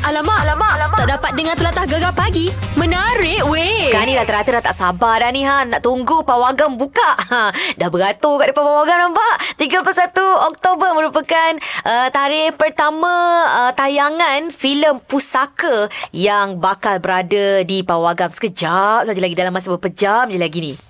Alamak, alamak, alamak. Tak dapat dengar telatah gegar pagi. Menarik weh. Sekarang ni rata-rata dah tak sabar dah ni ha. Nak tunggu pawagam buka. Ha. Dah beratur kat depan pawagam nampak. 31 Oktober merupakan uh, tarikh pertama uh, tayangan filem Pusaka yang bakal berada di pawagam. Sekejap saja lagi dalam masa beberapa jam je lagi ni.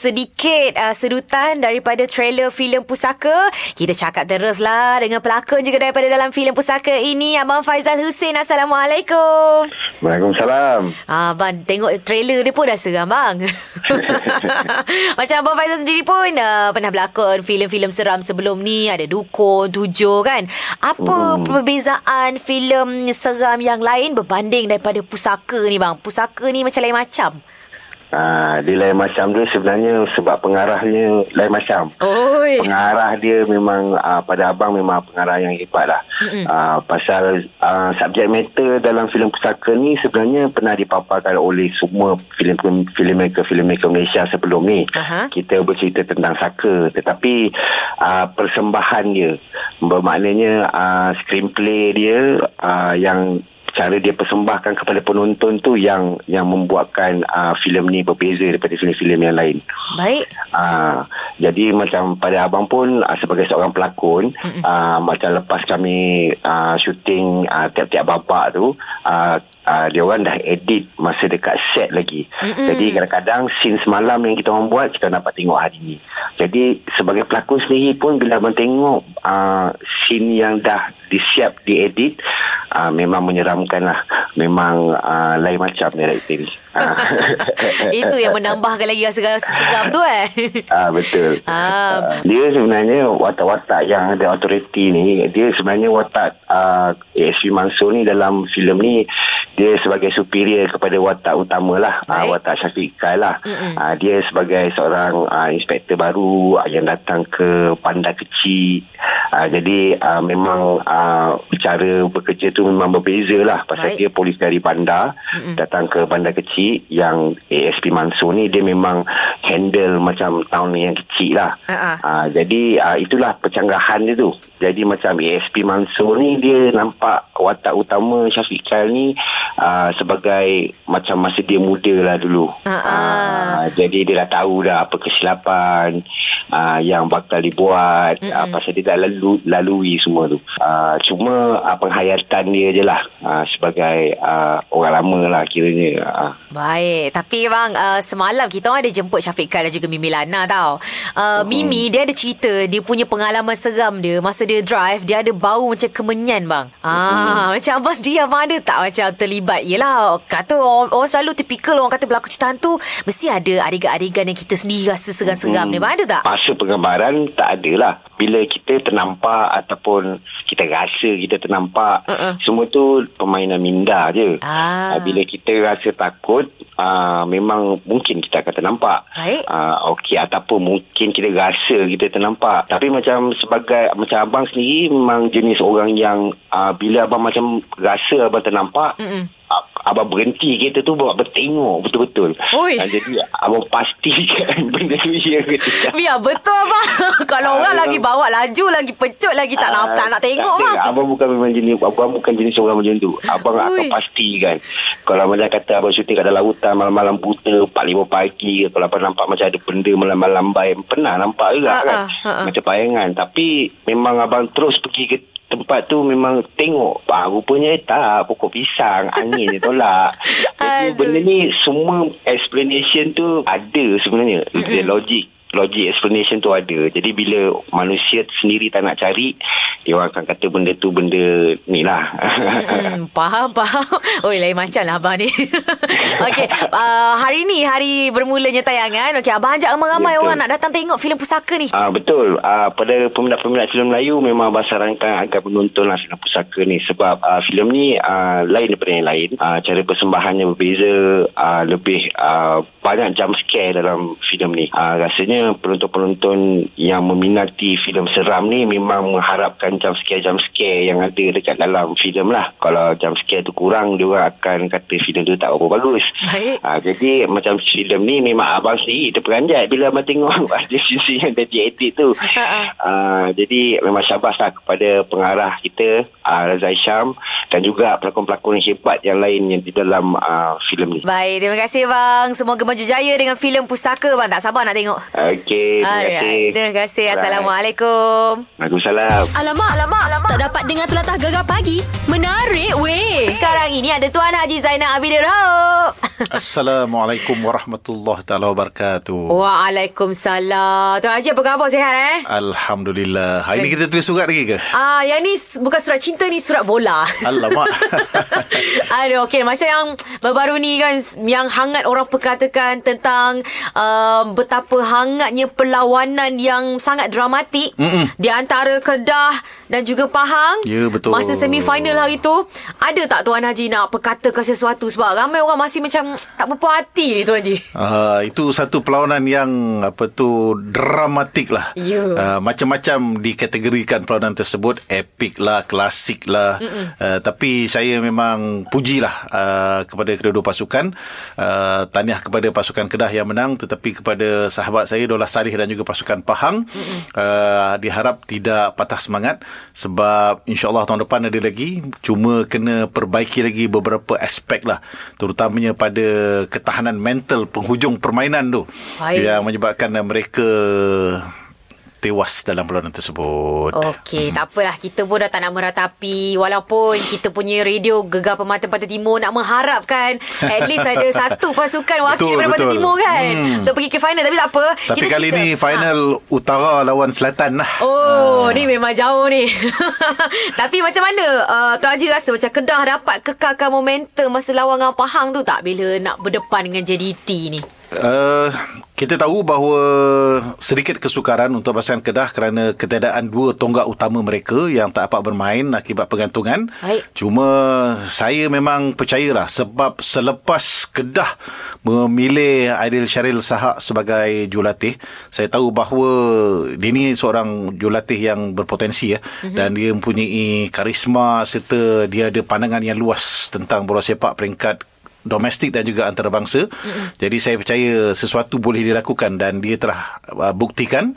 Sedikit uh, sedutan daripada trailer filem Pusaka. Kita cakap teruslah dengan pelakon juga daripada dalam filem Pusaka ini Abang Faizal Hussein. Assalamualaikum. Waalaikumsalam. Ah, bang, tengok trailer dia pun dah seram, bang. Macam Abang Faizal sendiri pun uh, pernah berlakon filem-filem seram sebelum ni. Ada Dukun, Tujuh kan. Apa Hmm. perbezaan filem seram yang lain berbanding daripada Pusaka ni, bang? Pusaka ni macam lain macam. Ha, dia lain macam dia sebenarnya sebab pengarahnya lain macam. Oi. Pengarah dia memang uh, pada abang memang pengarah yang hebat lah. Uh, pasal uh, subjek matter dalam filem Pusaka ni sebenarnya pernah dipaparkan oleh semua filem filmmaker filmmaker Malaysia sebelum ni. Aha. Kita bercerita tentang Saka tetapi uh, persembahan dia bermaknanya uh, screenplay dia uh, yang cara dia persembahkan kepada penonton tu yang yang membuatkan uh, filem ni berbeza daripada filem-filem yang lain. Baik. Uh, jadi macam pada abang pun uh, sebagai seorang pelakon uh, macam lepas kami uh, syuting uh, tiap-tiap babak tu uh, uh, dia orang dah edit masa dekat set lagi. Mm-mm. Jadi kadang-kadang scene semalam yang kita orang buat kita dapat tengok hari ni. Jadi sebagai pelakon sendiri pun bila abang tengok uh, scene yang dah disiap diedit uh, memang menyeramkan lah. Memang uh, lain macam ni. Uh. Itu yang menambahkan lagi rasa-rasa seram tu eh. Ah betul. Ah. Ah, dia sebenarnya watak-watak yang ada autoriti ni, dia sebenarnya watak uh, ASP Mansur ni dalam filem ni dia sebagai superior kepada watak utama lah, uh, Baik. watak Syafiq Kai lah. Mm-mm. Uh, dia sebagai seorang uh, inspektor baru uh, yang datang ke bandar kecil. Uh, jadi uh, memang uh, cara bekerja tu memang berbeza lah pasal Baik. dia polis dari bandar Mm-mm. datang ke bandar kecil yang ASP Mansur ni dia memang handle macam town yang kecil lah. Ha-ha. Uh, jadi uh, itulah pencanggahan dia tu. Jadi macam ASP Mansur ni dia nampak watak utama Syafiq Khail ni uh, sebagai macam masa dia muda lah dulu. Ha-ha. Uh, jadi dia dah tahu dah apa kesilapan uh, yang bakal dibuat uh, pasal dia dah lalu, lalui semua tu. Uh, cuma uh, penghayatan dia je lah uh, sebagai uh, orang lama lah kiranya. Uh, Baik, tapi bang uh, semalam kita orang ada jemput Syafiq Khan dan juga Mimi Lana tau. Uh, Mimi dia ada cerita dia punya pengalaman seram dia masa dia drive dia ada bau macam kemenyan bang. Ah, macam abang sendiri abang ada tak macam terlibat Yelah kata orang, orang selalu typical orang kata berlaku cerita hantu mesti ada adegan-adegan yang kita sendiri rasa seram-seram ni bang ada tak? Masa penggambaran tak adalah. Bila kita ternampak ataupun kita rasa kita ternampak, Uh-uh. semua tu permainan minda je. Ah. Ah, Bila kita rasa takut, uh, memang mungkin kita akan ternampak. Baik. Uh, Okey, ataupun mungkin kita rasa kita ternampak. Tapi macam sebagai, macam abang sendiri memang jenis orang yang uh, bila abang macam rasa abang ternampak, Mm-mm. Ab- abang berhenti kereta tu buat bertengok betul-betul. Oi. Jadi abang pastikan benda tu ya. Biar betul bang. Kalau Ah, orang memang- lagi bawa laju lagi pecut lagi tak nak Ah, tak nak tengok tak bang. ada. Abang bukan memang jenis abang bukan jenis orang macam tu. Abang Ui. akan pastikan. Kalau macam kata abang syuting kat dalam hutan malam-malam buta 4 5 pagi kalau abang nampak macam ada benda melambai-lambai pernah nampak juga Ah, kan. ah, ah, ah. Macam bayangan tapi memang abang terus pergi ke tempat tu memang tengok. Ah, rupanya tak pokok pisang angin dia tolak. Jadi Aduh. benda ni semua explanation tu ada sebenarnya. Dia logik logic explanation tu ada. Jadi bila manusia sendiri tak nak cari, dia orang akan kata benda tu benda ni lah. Hmm, faham, faham. Oi, lain macam lah abang ni. Okey, uh, hari ni hari bermulanya tayangan. Okey, abang ajak ramai-ramai Ya, betul. orang nak datang tengok filem Pusaka ni. Ah betul. Ah pada peminat-peminat filem Melayu memang abang sarankan agar menontonlah filem Pusaka ni sebab ah, filem ni ah, lain daripada yang lain. Ah, cara persembahannya berbeza, ah, lebih ah, banyak jump scare dalam filem ni. Ah, rasanya penonton-penonton yang meminati filem seram ni memang mengharapkan jump scare-jump scare yang ada dekat dalam filem lah. Kalau jump scare tu kurang, dia orang akan kata filem tu tak berapa bagus. Baik. Ah, jadi macam filem ni memang abang sendiri terperanjat bila abang tengok ada sisi yang dah diedit tu. ah, jadi memang syabas lah kepada pengarah kita ah, Razai Syam dan juga pelakon-pelakon yang hebat yang lain yang di dalam ah, filem ni. Baik, terima kasih bang. Semoga maju jaya dengan filem Pusaka bang. Tak sabar nak tengok. Okey, terima kasih. Alright. Terima kasih. Alright. Assalamualaikum. Waalaikumsalam. Alamak, alamak, alamak. Tak dapat dengar telatah gegar pagi. Menarik weh. Sekarang ini ada Tuan Haji Zainal Abidin Raub. Assalamualaikum warahmatullahi taala wabarakatuh. Waalaikumsalam. Tuan Haji apa khabar sihat eh? Alhamdulillah. Hari ni kita tulis surat lagi ke? Ah, yang ni bukan surat cinta ni surat bola. Alamak. Aduh, okey. Macam yang baru-baru ni kan, yang hangat orang perkatakan tentang uh, betapa hangatnya perlawanan yang sangat dramatik Mm-mm. di antara Kedah dan juga Pahang. Ya, betul. Masa semifinal hari tu, ada tak Tuan Haji nak perkatakan sesuatu? Sebab ramai orang masih macam tak berpuas hati ni Tuan Haji. Uh, itu satu perlawanan yang apa tu dramatik lah. Ya. Uh, macam-macam dikategorikan perlawanan tersebut epic lah, klasik lah. Uh, tapi saya memang pujilah uh, kepada kedua-dua pasukan. Uh, tahniah kepada pasukan Kedah yang menang tetapi kepada sahabat saya Dolah Salih dan juga pasukan Pahang. Uh, diharap tidak patah semangat sebab insya-Allah tahun depan ada lagi. Cuma kena perbaiki lagi beberapa aspek lah. Terutamanya pada ketahanan mental penghujung permainan tu. Baik. yang menyebabkan mereka tewas dalam perlawanan tersebut. Okey, hmm. tak apalah. Kita pun dah tak nak meratapi. Walaupun kita punya radio Gegar Permata Pantai Timur nak mengharapkan at least ada satu pasukan wakil Betul, daripada Pantai. Timur kan. Hmm. Untuk pergi ke final. Tapi tak apa. Tapi kita kali cerita. ni final utara lawan selatan lah. Ha. Oh, ni memang jauh ni. Tapi macam mana uh, Tuan Haji rasa macam Kedah dapat kekalkan momentum masa lawan dengan Pahang tu tak bila nak berdepan dengan JDT ni? Uh, kita tahu bahawa sedikit kesukaran untuk pasukan Kedah kerana ketiadaan dua tonggak utama mereka yang tak dapat bermain akibat pergantungan. Baik. Cuma saya memang percayalah sebab selepas Kedah memilih Aidil Syaril Sahak sebagai jurulatih, saya tahu bahawa dia ni seorang jurulatih yang berpotensi ya mm-hmm. dan dia mempunyai karisma serta dia ada pandangan yang luas tentang bola sepak peringkat domestik dan juga antarabangsa. Mm-hmm. Jadi saya percaya sesuatu boleh dilakukan dan dia telah uh, buktikan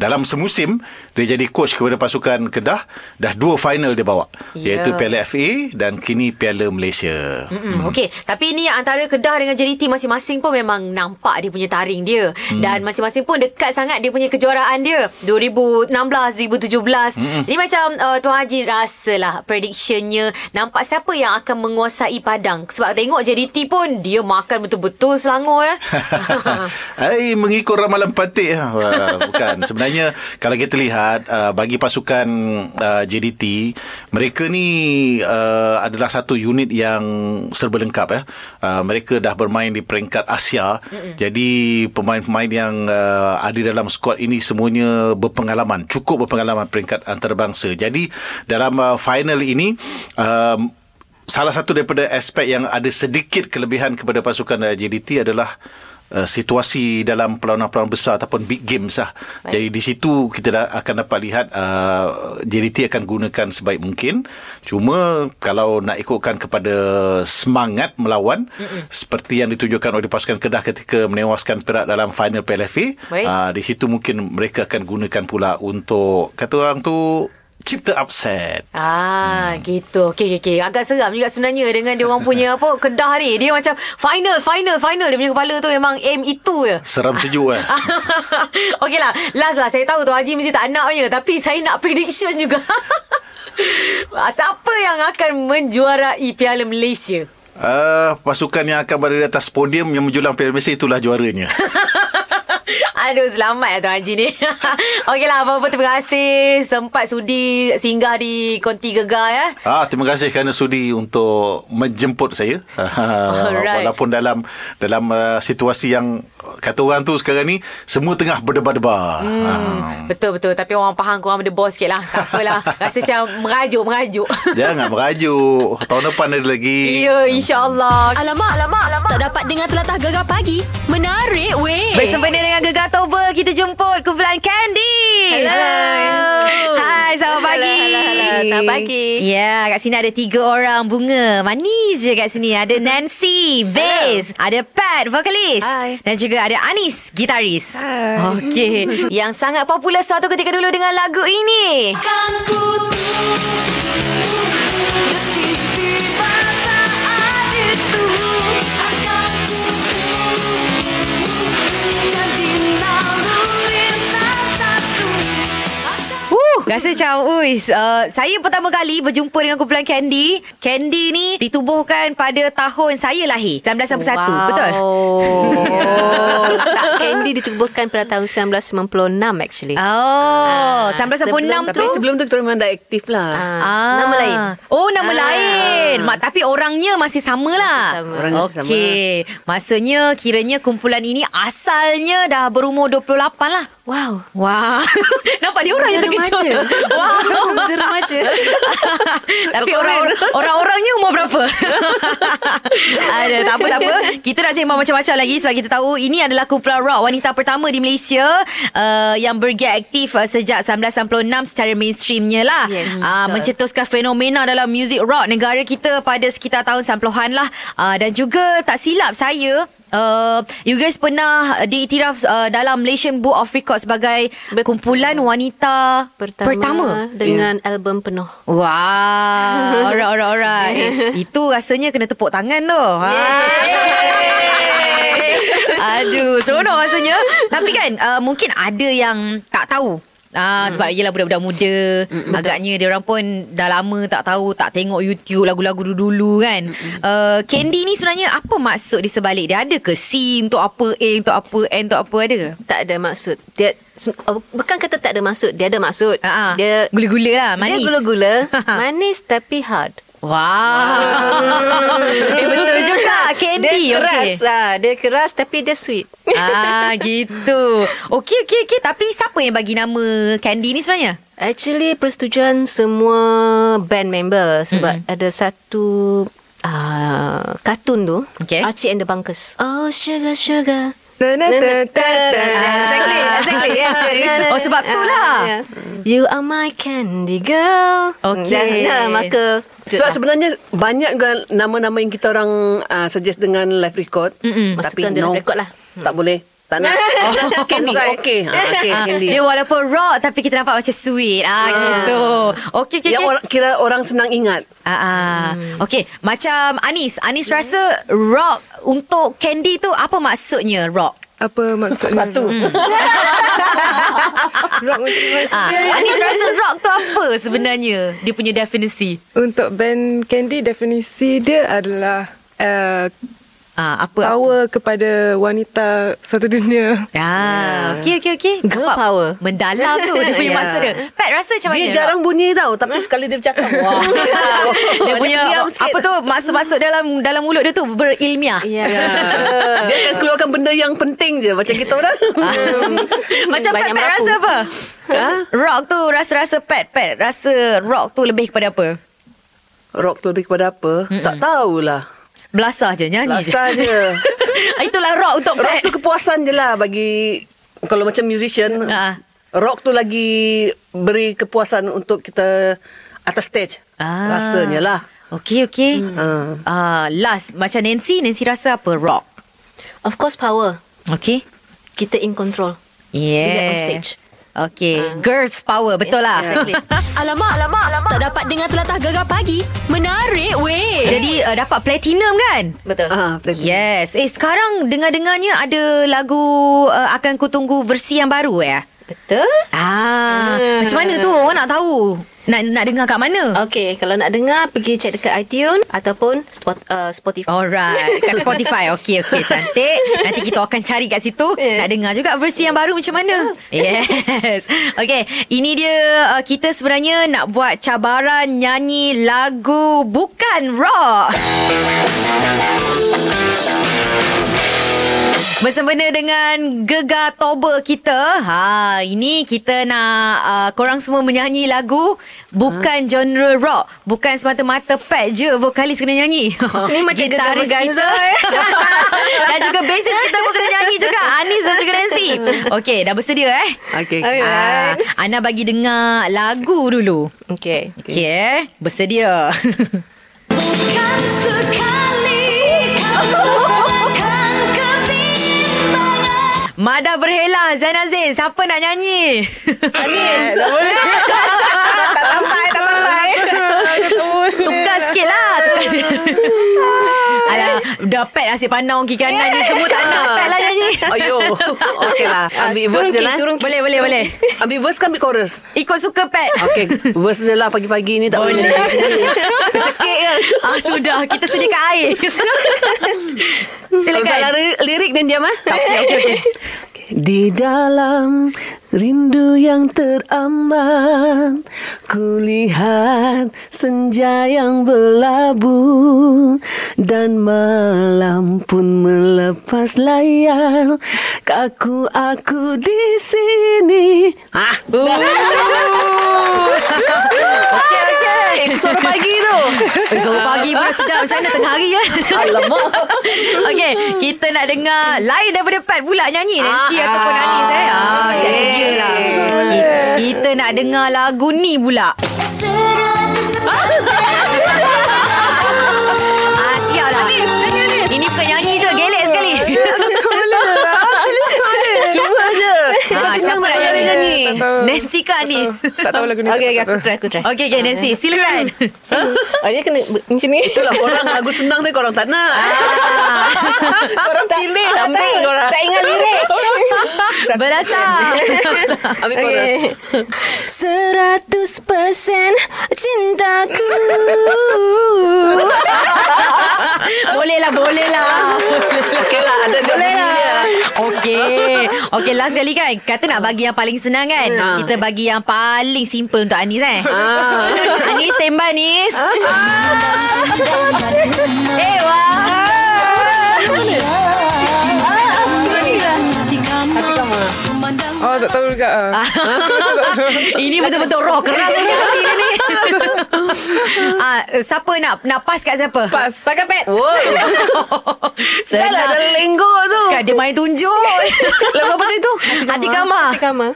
dalam semusim dia jadi coach kepada pasukan Kedah dah dua final dia bawa Ya. iaitu Piala FA dan kini Piala Malaysia. Hmm. Okey, tapi ni antara Kedah dengan JDT masing-masing pun memang nampak dia punya taring dia hmm. dan masing-masing pun dekat sangat dia punya kejuaraan dia 2016 2017. Hmm. Jadi macam uh, Tuan Haji rasalah predictionnya nampak siapa yang akan menguasai padang sebab tengok JDT pun dia makan betul-betul Selangor ya. Hai mengikut ramalan patik Wah, bukan sebenarnya kalau kita lihat uh, bagi pasukan uh, JDT mereka ni uh, adalah satu unit yang serba lengkap ya. Uh, mereka dah bermain di peringkat Asia. Mm-mm. jadi pemain-pemain yang uh, ada dalam skuad ini semuanya berpengalaman cukup berpengalaman peringkat antarabangsa. Jadi dalam uh, final ini um, salah satu daripada aspek yang ada sedikit kelebihan kepada pasukan uh, JDT adalah uh, situasi dalam perlawanan-perlawanan besar ataupun big games lah. Baik. Jadi di situ kita dah akan dapat lihat uh, JDT akan gunakan sebaik mungkin. Cuma kalau nak ikutkan kepada semangat melawan Mm-mm. seperti yang ditunjukkan oleh pasukan Kedah ketika menewaskan Perak dalam final PLFA, Baik. uh, di situ mungkin mereka akan gunakan pula untuk kata orang tu cipta upset. Ah, hmm. gitu. Okey, okey, okey. Agak seram juga sebenarnya dengan dia orang punya apa Kedah ni. Dia macam final, final, final. Dia punya kepala tu memang aim itu je. Seram sejuk eh. Okey lah. Last lah. Saya tahu tu Haji mesti tak nak punya. Tapi saya nak prediction juga. Siapa yang akan menjuarai Piala Malaysia? Uh, pasukan yang akan berada di atas podium yang menjulang Piala Malaysia itulah juaranya. Aduh selamat ya Tuan Haji ni Okeylah apa-apa terima kasih Sempat sudi singgah di Konti Gegar ya Ah, terima kasih kerana sudi untuk menjemput saya. Alright. Walaupun dalam dalam uh, situasi yang kata orang tu sekarang ni semua tengah berdebar-debar. Hmm. Ah. Betul-betul Tapi orang faham korang ada bos sikit lah Tak apalah Rasa macam merajuk-merajuk Jangan merajuk. Tahun depan ada lagi. Ya insyaAllah Alamak, alamak, alamak. Tak dapat dengar telatah gegar pagi. Menarik weh. Bersempena dengan Gegar Toba Kita jemput kumpulan Candy Hello. Hai selamat pagi Hello, hello, hello. Selamat pagi. Ya kat sini ada tiga orang bunga Manis je kat sini Ada Nancy Bass Ada Pat Vokalis Hai. Dan juga ada Anis Gitaris. Hai. Okey. Yang sangat popular suatu ketika dulu Dengan lagu ini. Kan ku tiba-tiba rasa macam uis, uh, Saya pertama kali berjumpa dengan kumpulan Candy Candy ni ditubuhkan pada tahun saya lahir 1991 Wow. Betul? Oh, tak Candy ditubuhkan pada tahun 1996 actually. Oh, Ah, 1996 sebelum- tu Tapi sebelum tu kita memang dah aktif lah. Ah, nama lain. Oh, nama Ah. lain. Mak, tapi orangnya masih sama lah. sama. Orangnya masih Okey. Maksudnya kiranya kumpulan ini asalnya dah berumur 28 lah. Wow. Wah. Nampak dia orang yang terkejut. Wow. Dia remaja. Tapi orang orang-orangnya umur berapa? Ada tak apa tak apa. Kita nak sembang macam-macam lagi sebab kita tahu ini adalah kumpulan rock wanita pertama di Malaysia uh, yang bergiat aktif uh, sejak 1996 secara mainstreamnya lah. Yes, uh, mencetuskan fenomena dalam muzik rock negara kita pada sekitar tahun 90-an lah. Uh, dan juga tak silap saya Uh, you guys pernah diiktiraf uh, dalam Malaysian Book of Records sebagai Betul. kumpulan wanita Pertama, pertama. dengan album penuh. Wah, alright, alright, alright. Itu rasanya kena tepuk tangan tu. Aduh, seronok rasanya. Tapi kan, uh, mungkin ada yang tak tahu. Ah, sebab yelah budak-budak muda Agaknya dia orang pun Dah lama tak tahu Tak tengok YouTube Lagu-lagu dulu-dulu kan uh, Candy ni sebenarnya Apa maksud di sebalik dia Ada ke C untuk apa A untuk apa N untuk apa Ada ke? Tak ada maksud. Dia oh, bukan kata tak ada maksud, dia ada maksud. Ah. Dia Gula-gula lah Manis Dia gula-gula, manis tapi hard. Betul juga Candy Dia keras okey. ah, Dia keras tapi dia sweet Ah gitu Okey okey okey Tapi siapa yang bagi nama Candy ni sebenarnya? Actually persetujuan semua band member Sebab mm-hmm. ada satu uh, Kartun tu Okay. Archie and the Bunkers Oh sugar sugar Exactly Exactly yes, yes. Oh sebab tu lah You are my candy girl Okay. Nah, Maka Sebab sebenarnya banyak juga nama-nama yang kita orang uh, suggest dengan live record. Mm-mm. Tapi Masukkan no, record lah. Tak boleh. Tak nak. oh, Candy. Ha, okay, Ah, Candy. Dia walaupun rock Tapi kita nampak macam sweet ah, Gitu Okey okey Yang orang, kira orang senang ingat. Ah, ah. Okey, macam Anis. Anis rasa rock untuk Candy tu apa maksudnya rock? Apa maksudnya? Batu. Rock macam maksud Ah, Anis rasa rock tu apa sebenarnya? Dia punya definisi. Untuk band Candy definisi dia adalah uh, Ah, apa? power kepada wanita satu dunia. Ah, okey okey okey. Girl Nampak power. Mendalam tu dia punya Ya. maksud dia. Pat rasa macam Dia mana? jarang bunyi tau. Tapi sekali dia bercakap. Wah. dia punya sikit. apa tu maksud-maksud dalam dalam mulut dia tu berilmiah. Ya Dia akan keluarkan benda yang penting je. Macam kita orang. Macam Pat, Pat rasa apa? Ha? Rock tu rasa-rasa Pat Pat rasa rock tu lebih kepada apa? Rock tu lebih kepada apa? Tak tahulah. Belasah je nyanyi Rasa je. je. Itulah rock untuk Rock tu kepuasan je lah bagi kalau macam musician. Ha. Rock tu lagi beri kepuasan untuk kita atas stage. Ah. Rasanya lah. Okey okey. Ah. Ah, last macam Nancy, Nancy rasa apa? Rock. Of course power Okey. Kita in control Yeah. Bila on stage. Okey. Girls power betul lah. Exactly Alamak, alamak, alamak. Tak dapat dengar telatah gegar pagi. Menarik weh. Jadi uh, dapat platinum kan? Betul Ah, platinum. Yes. Eh sekarang dengar-dengarnya ada lagu uh, akan ku tunggu versi yang baru ya. Betul? Ah, macam mana tu? Orang nak tahu. Nak nak dengar kat mana? Okey, kalau nak dengar pergi check dekat iTunes ataupun Spot, uh, Spotify. Alright Kat Spotify Okey okey cantik Nanti kita akan cari kat situ Yes. Nak dengar juga versi yang baru macam mana Yes Okey Ini dia uh, Kita sebenarnya Nak buat cabaran Nyanyi lagu Bukan rock Bersempena dengan Gegar Toba kita. Ha, Ini kita nak uh, Korang semua menyanyi lagu Bukan genre rock. Bukan semata-mata Pat je Vokalis kena nyanyi. Ni macam Gegar Organza, eh. Dan juga bassist kita pun kena nyanyi juga. Anis dan juga Nancy. Okey dah bersedia eh? Okey. Ah, Ana bagi dengar lagu dulu. Okey. Okey eh? Bersedia. Bukan sekali Mada berhela Zain Azin Siapa nak nyanyi? Anis. tak sampai, tak sampai. Tukar sikit lah Tukar sikit Alah Dah pet asyik pandang Kiri kanan ni Semua tak nak Pet lah nyanyi Ayo. Okey lah. Ambil verse je lah. Boleh boleh boleh Ambil verse kan ambil chorus. Ikut suka pet Okey. Verse je lah pagi-pagi ni tak boleh. Tercekik kan? Ah sudah Kita sediakan air Kalau Silakan li- lirik dan diam ah. Okey okey okey Di dalam rindu yang teraman Kulihat senja yang berlabuh Dan malam pun melepas layar. Kaku aku di sini. Ah, Okey okey. Eh, suara pagi tu. Eh, Suara pagi pun sedap. Macam mana tengah hari ya Alamak. Okey Kita nak dengar Lain daripada Pat pula nyanyi. Nancy Ah, ataupun. Anis eh? Ah, sedia lah kita, kita nak dengar lagu ni pula Ah, siap lah Ini bukan nyanyi je Gelek sekali Cuba je Ah, siapa nak nyanyi? nyanyi Tak tahu. Nancy ke Anis? Tak tahu lagu ni. Okey, okay, aku try, aku try. Okey, okay, Nancy. Silakan. Oh, dia kena macam ni. Itulah korang lagu senang tu korang tak nak Korang pilih Ambil korang Tak ingat lirik. Berdasar. Ambil korang Okay. Seratus persen cintaku. boleh lah, boleh lah. Okey lah Ada Boleh lah. dia. Okey. Okey, last kali kan. Kata nak bagi yang paling senang kan. Ah. Kita bagi yang paling simple untuk Anis eh. Ah. Anis, standby Anis. Eh, wah. Oh, tak tahu juga. ah. Ini betul-betul rock keras punya hati dia ni. ah, siapa nak nak pas kat siapa? Pas. Pakai pet. Oh Dah lah Ada lenggok tu Kan dia main tunjuk. Lagu apa tu Hati kamar. Kama.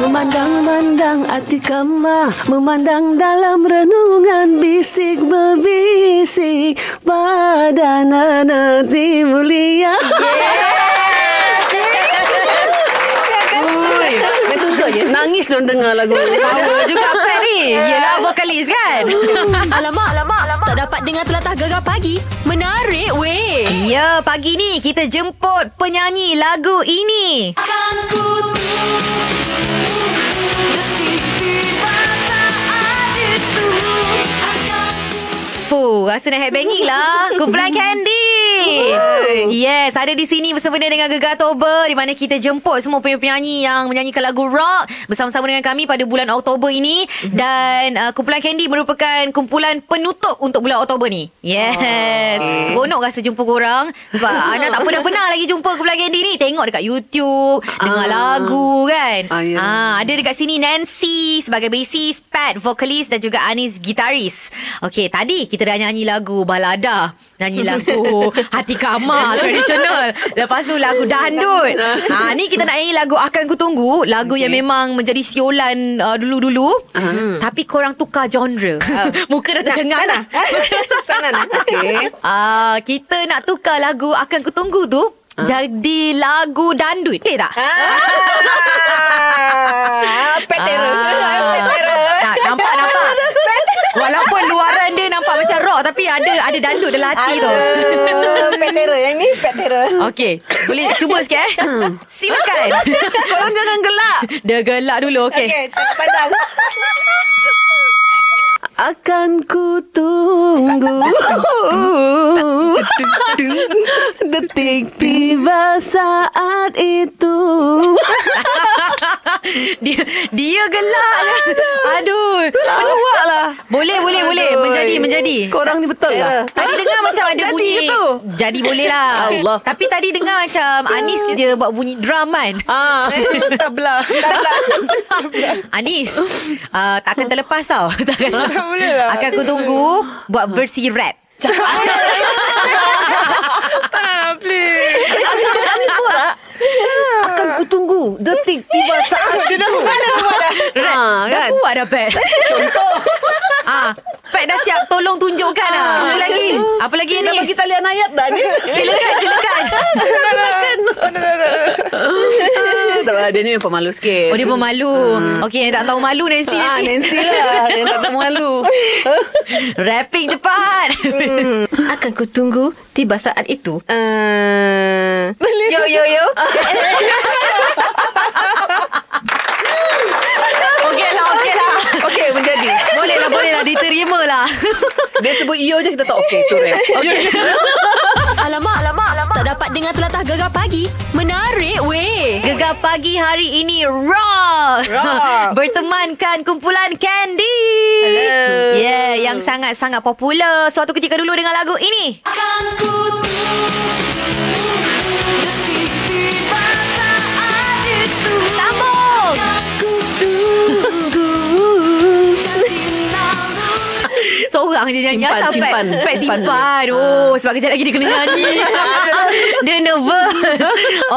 Memandang-mandang hati kama Memandang dalam renungan Bisik berbisik Pada nanti mulia Ui, Main tunjuk je Nangis dong dengar lagu Power juga Pat ni? Yelah vokalis kan? Alamak, alamak, alamak. Tak dapat dengar telatah gegar pagi. Menarik weh. Ya pagi ni Kita jemput penyanyi lagu ini. Fuh, rasa nak headbanging lah. Kumpulan Candy. Yes, ada di sini bersama dengan Gegar Toba di mana kita jemput semua penyanyi yang menyanyikan lagu rock bersama-sama dengan kami pada bulan Oktober ini dan uh, kumpulan Candy merupakan kumpulan penutup untuk bulan Oktober ni. Yes. Seronok rasa jumpa korang sebab Ana tak pernah pernah lagi jumpa kumpulan Candy ni. Tengok dekat YouTube, dengar lagu kan. Ah, ya. Ah, ada dekat sini Nancy sebagai bassist, Pat vokalis dan juga Anis gitaris. Okey, tadi kita dah nyanyi lagu balada, nyanyi lagu hati kamar tradisional. Lepas tu lagu dandut. Ha ni kita nak nyanyi lagu akan ku tunggu, lagu okay. yang memang menjadi siolan uh, dulu-dulu. Uh-huh. Tapi korang tukar genre. Muka dah tercengang dah. Sana nak. Okay Ah, kita nak tukar lagu akan ku tunggu tu jadi lagu dandut. Eh tak? Ah, terror. Ah. Pet terror. Nak, nampak nampak. Walaupun luaran dia nampak macam rock Tapi ada ada dandut dalam hati tu. Pet terror. Yang ni pet terror. Okey, boleh cuba sikit eh. Silakan. Korang jangan gelak. Dia gelak dulu, okey. Okey, okay, pandang. Akan ku tunggu Detik tiba saat itu dia dia gelak. Aduh. Lawak lah Boleh, boleh, boleh. Menjadi, menjadi. Korang ni betul lah Tadi dengar macam ada bunyi tu? Jadi boleh lah Allah. Tapi tadi dengar macam Anis je buat bunyi drum kan Ah, tabla. Tabla. Anis uh, Takkan terlepas tau Takkan boleh lah. Akan aku tunggu Buat versi rap. Tak nak please. Akan ku tunggu detik tiba saat. Itu. Rap Ah, Dah. Kan? buat dah Pat. Contoh. Ah, Pat dah siap Tolong tunjukkan lah. Apa lagi? Apa lagi Dah Anis bagi talian ayat dah ni. Silakan silakan Tak? Apa, dia ni memang pemalu sikit. Oh dia pemalu. Okey yang tak tahu malu Nancy Ah, Nancy. Lah. Yang tak tahu malu. Rapping cepat. Akan ku tunggu tiba saat itu. Uh, Yo yo yo. Okey lah okey lah. Okey menjadi. Boleh lah boleh lah. Diterima lah. Dia sebut iyo je Kita tak okey tu rap Alamak, alamak, alamak. Tak dapat dengar telatah gegar pagi. Menarik weh. Gegar pagi hari ini Raw, Raw. Bertemankan kumpulan Candy Hello. Yeah Yang sangat-sangat popular Suatu ketika dulu dengan lagu ini Sambung Seorang je nyanyi. Simpan, Asal simpan. Pet, Simpan. simpan. Oh sebab kejap lagi dia kena nyanyi. Dia nervous.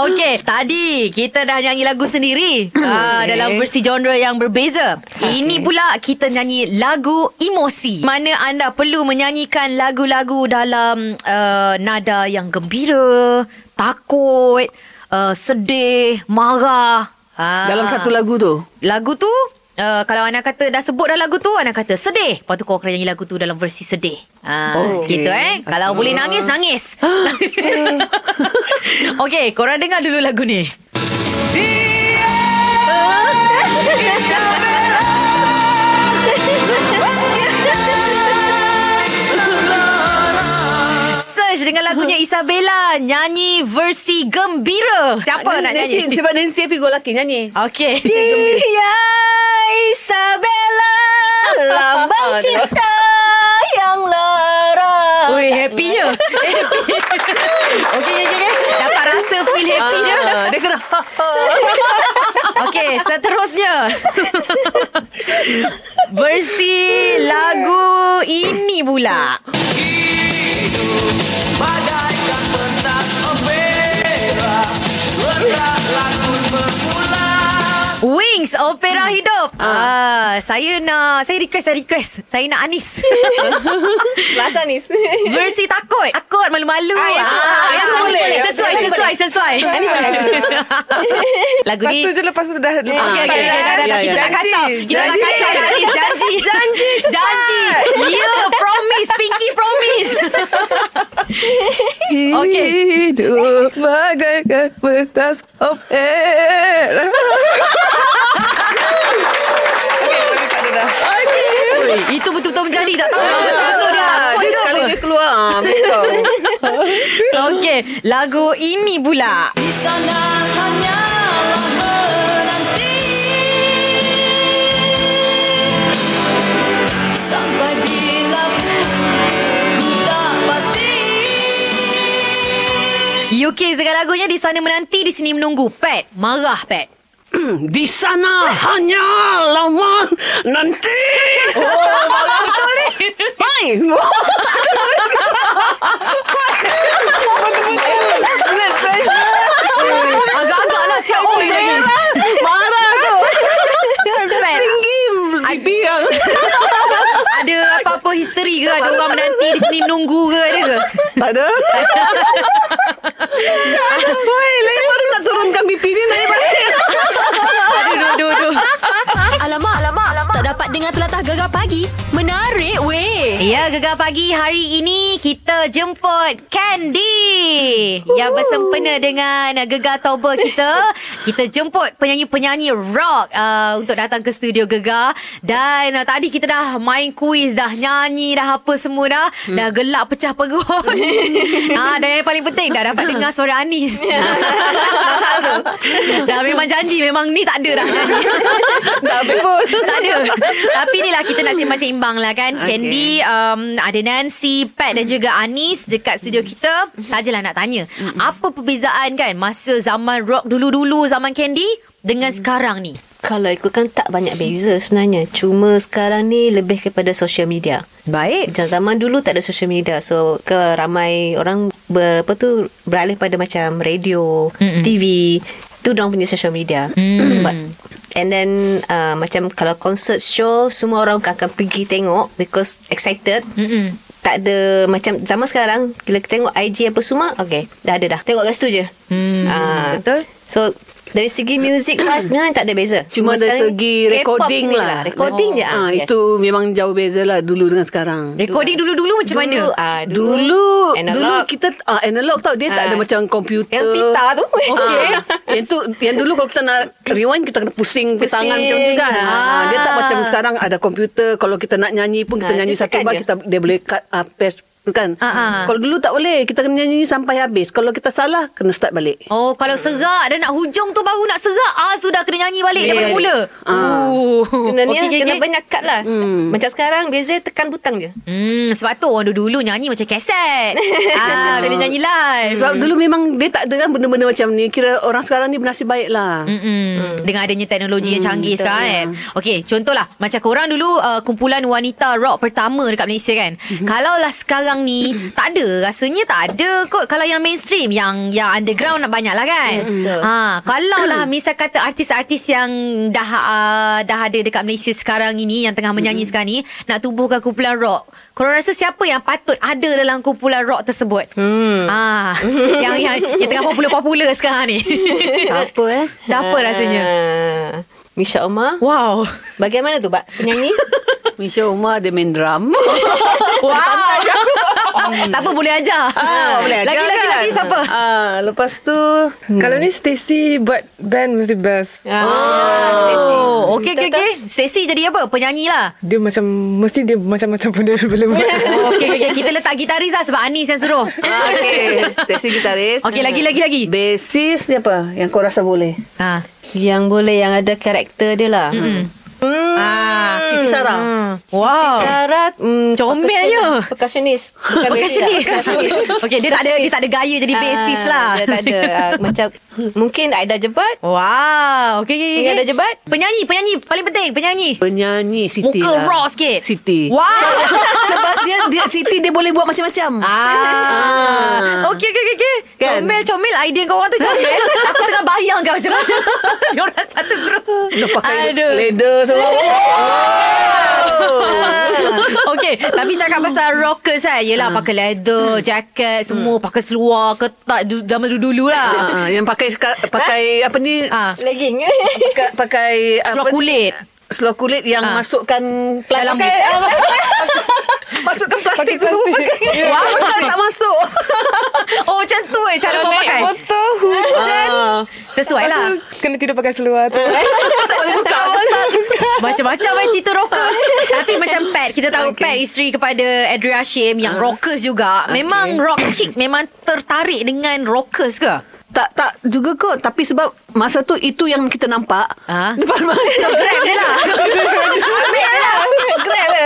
Okay Tadi Kita dah nyanyi lagu sendiri. Ah, Dalam versi genre yang berbeza. Ini pula Kita nyanyi lagu emosi. Mana anda perlu menyanyikan lagu-lagu Dalam uh, Nada yang gembira Takut uh, Sedih Marah? Ah. Dalam satu lagu tu? Lagu tu Uh, kalau anak kata dah sebut dah lagu tu anak kata sedih. Lepas tu kau kena nyanyi lagu tu dalam versi sedih. Ha, Oh, okay. gitu eh. Kalau boleh nangis nangis. Okey korang dengar dulu lagu ni Search dengan lagunya Isabella Nyanyi versi gembira Siapa nak Nancy, nyanyi? Sebab Nancy Figo lelaki nyanyi Okey Dia Isabella Lambang cinta yang lara Oi, happynya. Happy. Okey, okey, okey. Dapat rasa feel happy dia. Ah, Dia kena Okey, seterusnya. Versi lagu ini pula. Opera. Ah, saya nak saya request saya request. Saya nak Anis. Rasa ni Versi takut. Takut malu-malu. Ah, ya. Ah, Itu ya, boleh. Sesuai, Ini sesuai, sesuai. Lagu ni Satu je lepas tu dah Okey, okey. Ya, Kita ya. nak kacau. Kita nak Janji. kacau dah, Anis. Janji. Janji, cepat. Janji. Ya, promise. Pinky promise. Okey. Hidup bagaikan pentas opera. Oi, itu betul-betul menjadi tak tahu. Betul-betul dia Dia sekali dia keluar ah, Betul Okey, lagu ini pula. Di sana hanyalah menanti Sampai bila ku tak pasti UK segala lagunya di sana menanti, di sini menunggu. Pat, marah Pat. Di sana hanya lawan nanti. Oh betul ni. Hai Agak-agak lah siap oi lagi. Marah tu. Tinggi Pipi yang ada apa-apa history ke? Ada orang menanti di sini menunggu ke? Ada ke? Tak ada. Hai Lain baru nak turunkan pipi ni Naik balik dapat dengar telatah gegar pagi Menarik weh Ya, Gegar Pagi hari ini kita jemput Candy yang bersempena dengan uh, Gegar Toba kita. Kita jemput penyanyi-penyanyi rock uh, untuk datang ke studio Gegar dan uh, tadi kita dah main kuis dah nyanyi dah apa semua dah hmm. dah gelak pecah perut. ah dan yang paling penting dah dapat dengar suara Anis. dah memang janji memang ni tak ada dah nyanyi. Tak habis pun. tak ada. Tapi ni lah kita nak seimbang-seimbang lah kan. Okay. Candy, um, ada Nancy, Pat dan juga Anis dekat studio kita. Sajalah nak tanya. Apa perbezaan kan masa zaman rock dulu-dulu zaman Candy dengan sekarang ni? Kalau ikutkan tak banyak beza sebenarnya. Cuma sekarang ni lebih kepada social media. Baik. Macam zaman dulu tak ada social media. So ke ramai orang ber, apa tu beralih pada macam radio, Mm-mm. TV. Tu orang punya social media. Mm. But, and then uh, macam kalau concert show semua orang akan pergi tengok because excited. Mm-mm. Tak ada macam zaman sekarang bila kita tengok IG apa semua, okay, dah ada dah. Tengok kat situ je. Hmm, Ah, betul. So dari segi music wise sebenarnya tak ada beza. Cuma dari sekarang segi recording sini lah. Recording je. Ah, ah, yes. Itu memang jauh beza lah dulu dengan sekarang. Recording dulu-dulu macam mana? Dulu, ah, dulu, Dulu analog. Dulu kita uh, analog tau Dia tak Ah. ada macam komputer Yang pita tu. Okay Yang tu Yang dulu kalau kita nak Rewind kita kena pusing, pusing. tangan macam tu kan Ah. ah. Dia tak macam sekarang Ada komputer Kalau kita nak nyanyi pun Kita Ah, nyanyi dia satu bar je. kita, Dia boleh cut uh, paste kan ah. Kalau dulu tak boleh Kita kena nyanyi sampai habis Kalau kita salah Kena start balik Oh, kalau serak dan nak hujung tu baru nak serak. Ah, sudah kena nyanyi balik Yes. daripada mula. Ah. Oh. Kena ni Okey, okay, okey, kena okey. banyak cut lah. Hmm. Macam sekarang beza tekan butang je. Hmm, sebab tu orang dulu nyanyi macam kaset. ah, bila nyanyi live. Sebab dulu memang Dia tak ada kan benda-benda macam ni Kira orang sekarang ni Bernasib baik lah Mm-mm. Dengan adanya teknologi yang canggih betul. sekarang kan. Okey, contohlah macam korang dulu uh, kumpulan wanita rock pertama dekat Malaysia kan. Kalau lah sekarang ni tak ada, rasanya tak ada kot kalau yang mainstream yang yang underground nak banyak lah kan. Yes, betul. ha, kalau lah misal kata artis-artis yang dah uh, dah ada dekat Malaysia sekarang ini yang tengah menyanyi sekarang ni nak tubuhkan kumpulan rock. Korang rasa siapa yang patut ada dalam kumpulan rock tersebut? Hmm. Ha, yang yang yang tengah popular-popular sekarang ni. Siapa eh Siapa rasanya? Ah, Misha Omar. Wow. Bagaimana tu, Pak? Penyanyi? Misha Umar dia main drum Wow. tak apa boleh ajar. Ah, boleh ajar lagi, lagi, kan? lagi siapa? Ah, lepas tu Kalau ni Stacy buat band mesti best. Oh, okey okey okey. Stacy jadi apa? Penyanyi lah. Dia macam mesti dia macam-macam pun dia boleh buat. Oh, okey okey. Kita letak gitaris lah sebab Anis yang suruh. ah, Okay Taxi gitaris Okey, lagi lagi lagi. Basis ni apa Yang kau rasa boleh Ha. Yang boleh yang ada karakter dia lah. Hmm. Ah, Siti Sarah Hmm. Wow. Syarat mm, Comelnya. Percussionist Bukan Percussionist. bassist lah. Okey, dia tak ada dia tak ada gaya jadi bassist Ah, lah. Dia tak ada ah, Macam Mungkin Aida Jebat Wow. Okey okey Ni okey. ada jebat Penyanyi, penyanyi paling penting, penyanyi. Penyanyi Siti Muka lah. raw sikit. Siti Wow. Sebab dia dia Siti dia boleh buat macam-macam Ah. Okey okey okey okey. Kan? Comel comel idea kau orang tu comel. Aku tengah bayang kau macam mana. Diorang satu grup. Dia pakai Aduh. leather semua Okey, tapi cakap pasal rockers kan. Yelah pakai leather, jaket, semua pakai seluar, ketat zaman dulu-dulu lah. Ah, ah, Yang pakai pakai apa ni Ah. Legging pakai, pakai Seluar kulit. Seluar kulit yang Ah. masukkan Dalam pakai, masukkan plastik dulu pakai. Wah, tak, tak masuk. Oh macam tu eh cara kau pakai. Motor hujan. Ah. Sesuai lah. Kena tidur pakai seluar tu. tak boleh buka. Macam-macam eh cerita rockers. Tapi macam Pat, kita tahu okay. Pat isteri kepada Adria Hashim yang rockers juga. Memang rock chick memang tertarik dengan rockers ke? Tak tak juga kot Tapi sebab Masa tu itu yang kita nampak Ah. Depan mata So grab je lah. Ambil lah Grab lah Betul lah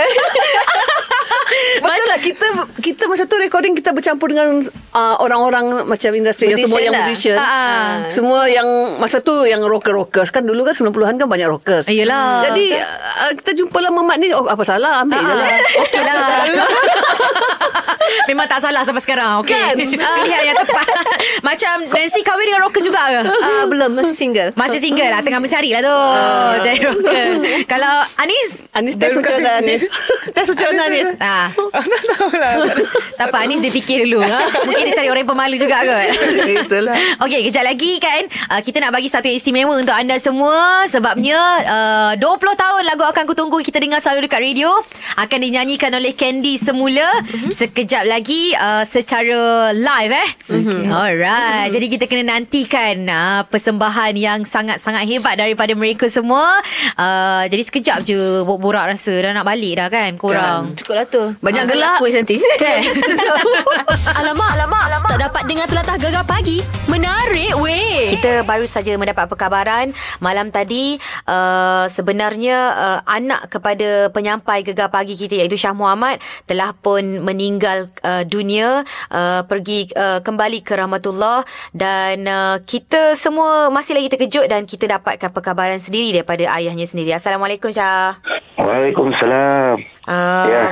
kita kita masa tu recording kita bercampur dengan uh, orang-orang macam industri yang semua Musician yang lah. musician. Ah, ah. Semua yang masa tu yang rocker-rockers kan dulu kan 90-an kan banyak rockers. Yelah. Jadi uh, kita jumpa lah Mamat ni oh, apa salah ambil je lah. Okey lah. Memang tak salah sampai sekarang. Okey. Kan? Pilihan yang tepat. Macam Nancy kahwin dengan rocker juga ke? Ah, belum masih single. Masih single lah Tengah mencari lah tu Cari rocker Kalau Anis Anis test macam mana Anis? Test macam mana Anis? Ah, Tak tahu lah. tak apa Anis dia fikir dulu ha? Mungkin dia cari orang yang pemalu juga kot Itulah. Okey, kejap lagi kan uh, kita nak bagi satu yang istimewa untuk anda semua sebabnya uh, 20 tahun lagu akan ku tunggu kita dengar selalu dekat radio akan dinyanyikan oleh Candy semula mm-hmm. sekejap lagi uh, secara live eh. Mm-hmm. Alright. Mm-hmm. Jadi kita kena nantikan uh, persembahan yang sangat-sangat hebat daripada mereka semua. Uh, jadi sekejap je borak rasa dah nak balik dah kan korang. Cukup lah tu. Banyak Ah, gelak. Kuis nanti. Kan? Alamak, alamak, alamak. Tak dapat dengar telatah gegar pagi. Menarik weh. Kita baru saja mendapat perkabaran malam tadi uh, sebenarnya uh, anak kepada penyampai gegar pagi kita iaitu Syah Muhammad telah pun meninggal uh, dunia uh, pergi uh, kembali ke rahmatullah dan uh, kita semua masih lagi terkejut dan kita dapatkan perkabaran sendiri daripada ayahnya sendiri. Assalamualaikum Syah. Waalaikumsalam. Um, Ya.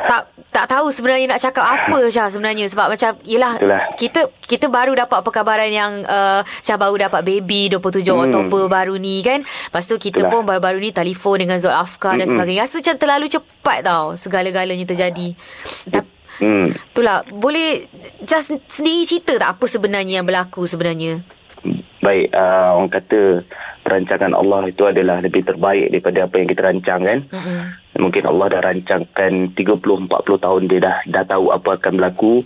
tak tak tahu sebenarnya nak cakap apa Syah sebenarnya sebab macam yelah Itulah. kita kita baru dapat perkabaran yang uh, Syah baru dapat baby 27 hmm. Oktober baru ni kan lepas tu kita Itulah. pun baru-baru ni telefon dengan Zul Afkar dan Mm-mm. sebagainya rasa macam terlalu cepat tau segala-galanya terjadi tapi Hmm. itulah boleh just sendiri cerita tak apa sebenarnya yang berlaku sebenarnya Baik, uh, orang kata perancangan Allah itu adalah lebih terbaik daripada apa yang kita rancang kan. Mungkin Allah dah rancangkan 30 40 tahun dia dah dah tahu apa akan berlaku.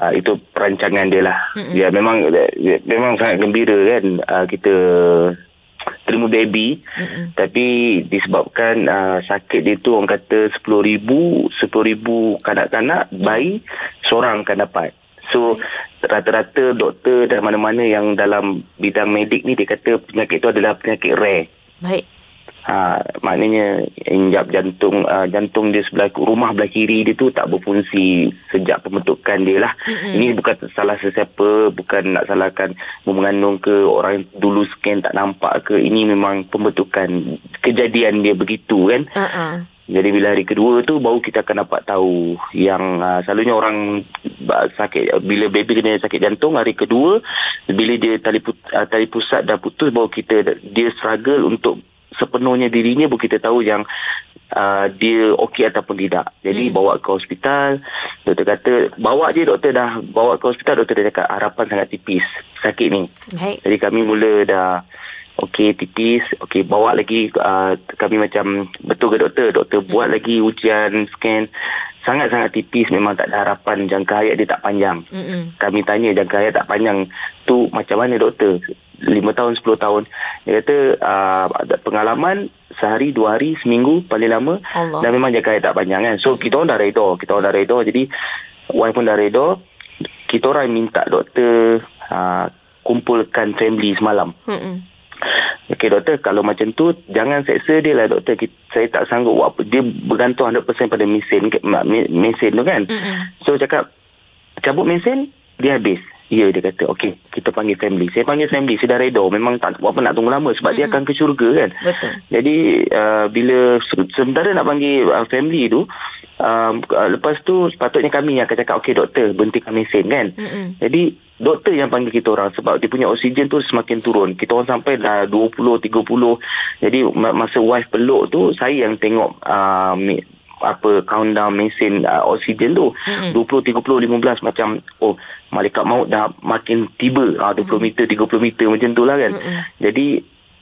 Uh, itu perancangan dia lah. Mm-mm. Ya memang ya, memang sangat gembira kan uh, kita terima baby Mm-mm. tapi disebabkan uh, sakit dia tu orang kata 10,000 10,000 kanak-kanak bayi seorang akan dapat. So rata-rata doktor dan mana-mana yang dalam bidang medik ni dia kata penyakit tu adalah penyakit rare. baik Ha, maknanya injap jantung uh, jantung dia sebelah rumah belah kiri dia tu tak berfungsi sejak pembentukan dia lah. Mm-mm. Ini bukan salah sesiapa, bukan nak salahkan mengandung ke orang yang dulu scan tak nampak ke. Ini memang pembentukan kejadian dia begitu kan. uh-uh. Jadi bila hari kedua tu baru kita akan dapat tahu yang uh, selalunya orang uh, sakit bila baby kena sakit jantung hari kedua bila dia tali put, uh, tali pusat dah putus baru kita dia struggle untuk sepenuhnya dirinya baru kita tahu yang uh, dia okey ataupun tidak. Jadi hmm. bawa ke hospital doktor kata bawa je doktor dah bawa ke hospital doktor dah cakap harapan sangat tipis sakit ni. baik Jadi kami mula dah okey tipis, okey bawa lagi uh, kami macam betul ke doktor? Doktor hmm. buat lagi ujian scan sangat-sangat tipis memang tak ada harapan jangka hayat dia tak panjang. Mm-mm. Kami tanya jangka hayat tak panjang tu macam mana doktor? 5 tahun 10 tahun. Dia kata uh, pengalaman sehari dua hari seminggu paling lama Allah. dan memang jangka tak panjang kan. So kita orang dah redha, kita orang dah redha jadi wife pun dah redha. Kita orang minta doktor uh, kumpulkan family semalam. Mm-mm. Okey doktor, kalau macam tu jangan seksa dia lah doktor. Kita, saya tak sanggup buat apa. Dia bergantung 100% pada mesin mesin tu kan. Mm-mm. So cakap cabut mesin dia habis. Ya dia kata okey kita panggil family. Saya panggil family saya dah reda. Memang tak apa nak tunggu lama sebab dia akan ke syurga kan. betul Jadi uh, bila se- sementara nak panggil uh, family tu um, uh, lepas tu sepatutnya kami yang akan cakap okey doktor berhentikan mesin kan. Mm-mm. Jadi doktor yang panggil kita orang sebab dia punya oksigen tu semakin turun. Kita orang sampai dah 20 30. Jadi ma- masa wife peluk tu saya yang tengok uh, apa countdown mesin uh, oksigen tu Mm-mm. 20 30 15 macam oh malaikat maut dah makin tiba ah 20 meter 30 meter macam tu lah kan Mm-mm. jadi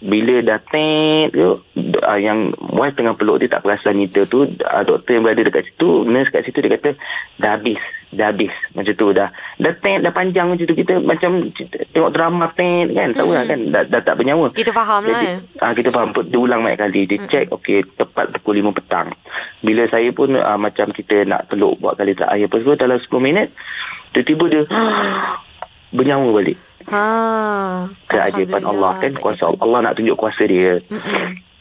bila dah tet tu uh, yang wife tengah peluk dia tak perasan meter tu uh, doktor yang berada dekat situ nurse kat situ dia kata dah habis dah habis macam tu dah dah tet dah panjang macam tu kita macam tengok drama tet kan tahu lah kan dah, dah tak bernyawa kita faham lah ya. Ah kita faham dia ulang banyak kali. Dia check okey tepat pukul 5 petang. Bila saya pun uh, macam kita nak peluk buat kali terakhir apa semua dalam 10 minit tiba-tiba dia bernyawa balik. Ha. Keajaiban Allah kan kuasa Allah. Allah nak tunjuk kuasa dia. Mm-mm.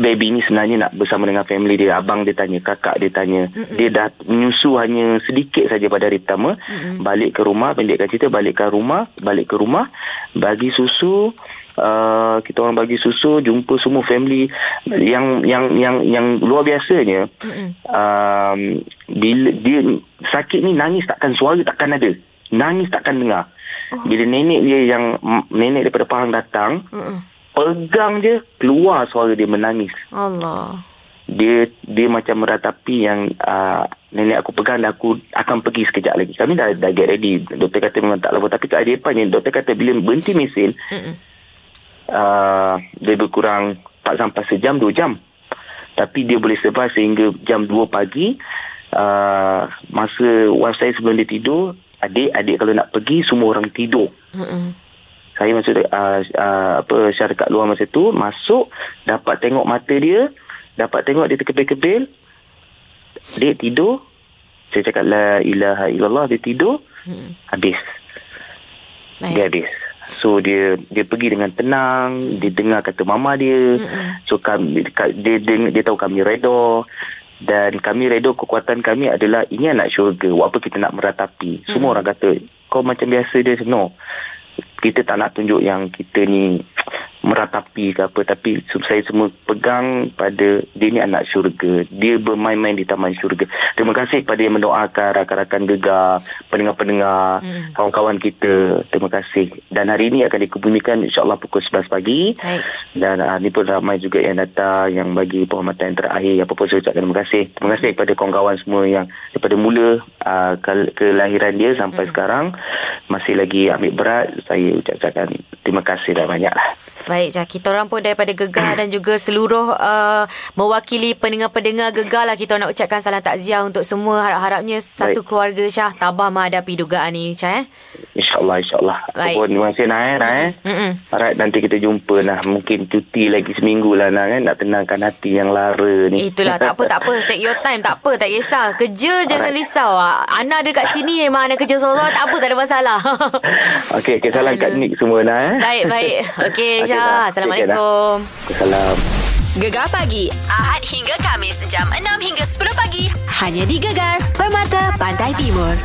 Baby ni sebenarnya nak bersama dengan family dia. Abang dia tanya, kakak dia tanya. Mm-mm. Dia dah menyusu hanya sedikit saja pada hari pertama. Mm-mm. Balik ke rumah, pendekkan cerita, balik ke rumah, balik ke rumah, bagi susu. uh, kita orang bagi susu jumpa semua family yang yang yang yang luar biasanya um, bila dia sakit ni nangis takkan suara takkan ada nangis takkan dengar bila nenek dia yang nenek daripada Pahang datang pegang je keluar suara dia menangis Allah. dia dia macam meratapi yang uh, nenek aku pegang dan aku akan pergi sekejap lagi. Kami dah, dah get ready. Doktor kata memang tak lama. Tapi keadaannya doktor kata bila berhenti mesin, uh, dia lebih kurang tak sampai sejam, dua jam. Tapi dia boleh survive sehingga jam 2 pagi. Uh, masa wife saya sebelum dia tidur, adik-adik kalau nak pergi, semua orang tidur. Mm-mm. Saya masuk uh, uh, apa syarikat luar masa tu masuk dapat tengok mata dia, dapat tengok dia terkebil-kebil. Dia tidur. Saya cakap la ilaha illallah dia tidur. Hmm. Habis. Baik. Dia habis. So dia dia pergi dengan tenang, dia dengar kata mama dia. So kami dia dia, dia tahu kami redha dan kami redha kekuatan kami adalah ini anak syurga. Apa kita nak meratapi. Semua orang kata kau macam biasa dia no. Kita tak nak tunjuk yang kita ni meratapi ke apa tapi saya semua pegang pada dia ni anak syurga. Dia bermain-main di taman syurga. Terima kasih kepada yang mendoakan rakan-rakan gegar pendengar-pendengar Hmm. kawan-kawan kita. Terima kasih. Dan hari ini akan dikebumikan insyaAllah pukul 11 pagi. Baik. dan uh, ni pun ramai juga yang datang yang bagi penghormatan yang terakhir. Apa pun saya ucapkan terima kasih. Terima kasih kepada kawan-kawan semua yang daripada mula uh, ke- kelahiran dia sampai sekarang. Masih lagi ambil berat saya ucapkan terima kasih dah banyak lah Baik, Jah. Kita orang pun daripada Gegar dan juga seluruh uh, mewakili pendengar-pendengar Gegar lah. Kita nak ucapkan salam takziah untuk semua. Harap-harapnya satu Baik. keluarga Syah tabah menghadapi dugaan ni, Syah. Eh? InsyaAllah, insyaAllah. Baik. Apa pun, terima kasih Nah. Eh, nah eh. Mm-mm. Alright, nanti kita jumpa Nah. Mungkin cuti lagi seminggu lah Nah. Eh. Nak tenangkan hati yang lara ni. Itulah, tak apa, tak apa. Take your time, tak apa, tak kisah. Kerja jangan Alright. risau. Ah, Ana ada kat sini memang Ana kerja seorang, tak apa, tak ada masalah. Okey, okay, salam kat Nick semua Nah. Eh. baik, baik. Okey, Okey, Syah. Assalamualaikum. Salam. Gegar pagi Ahad hingga Kamis jam 6 hingga 10 pagi hanya di Gegar Permata Pantai Timur.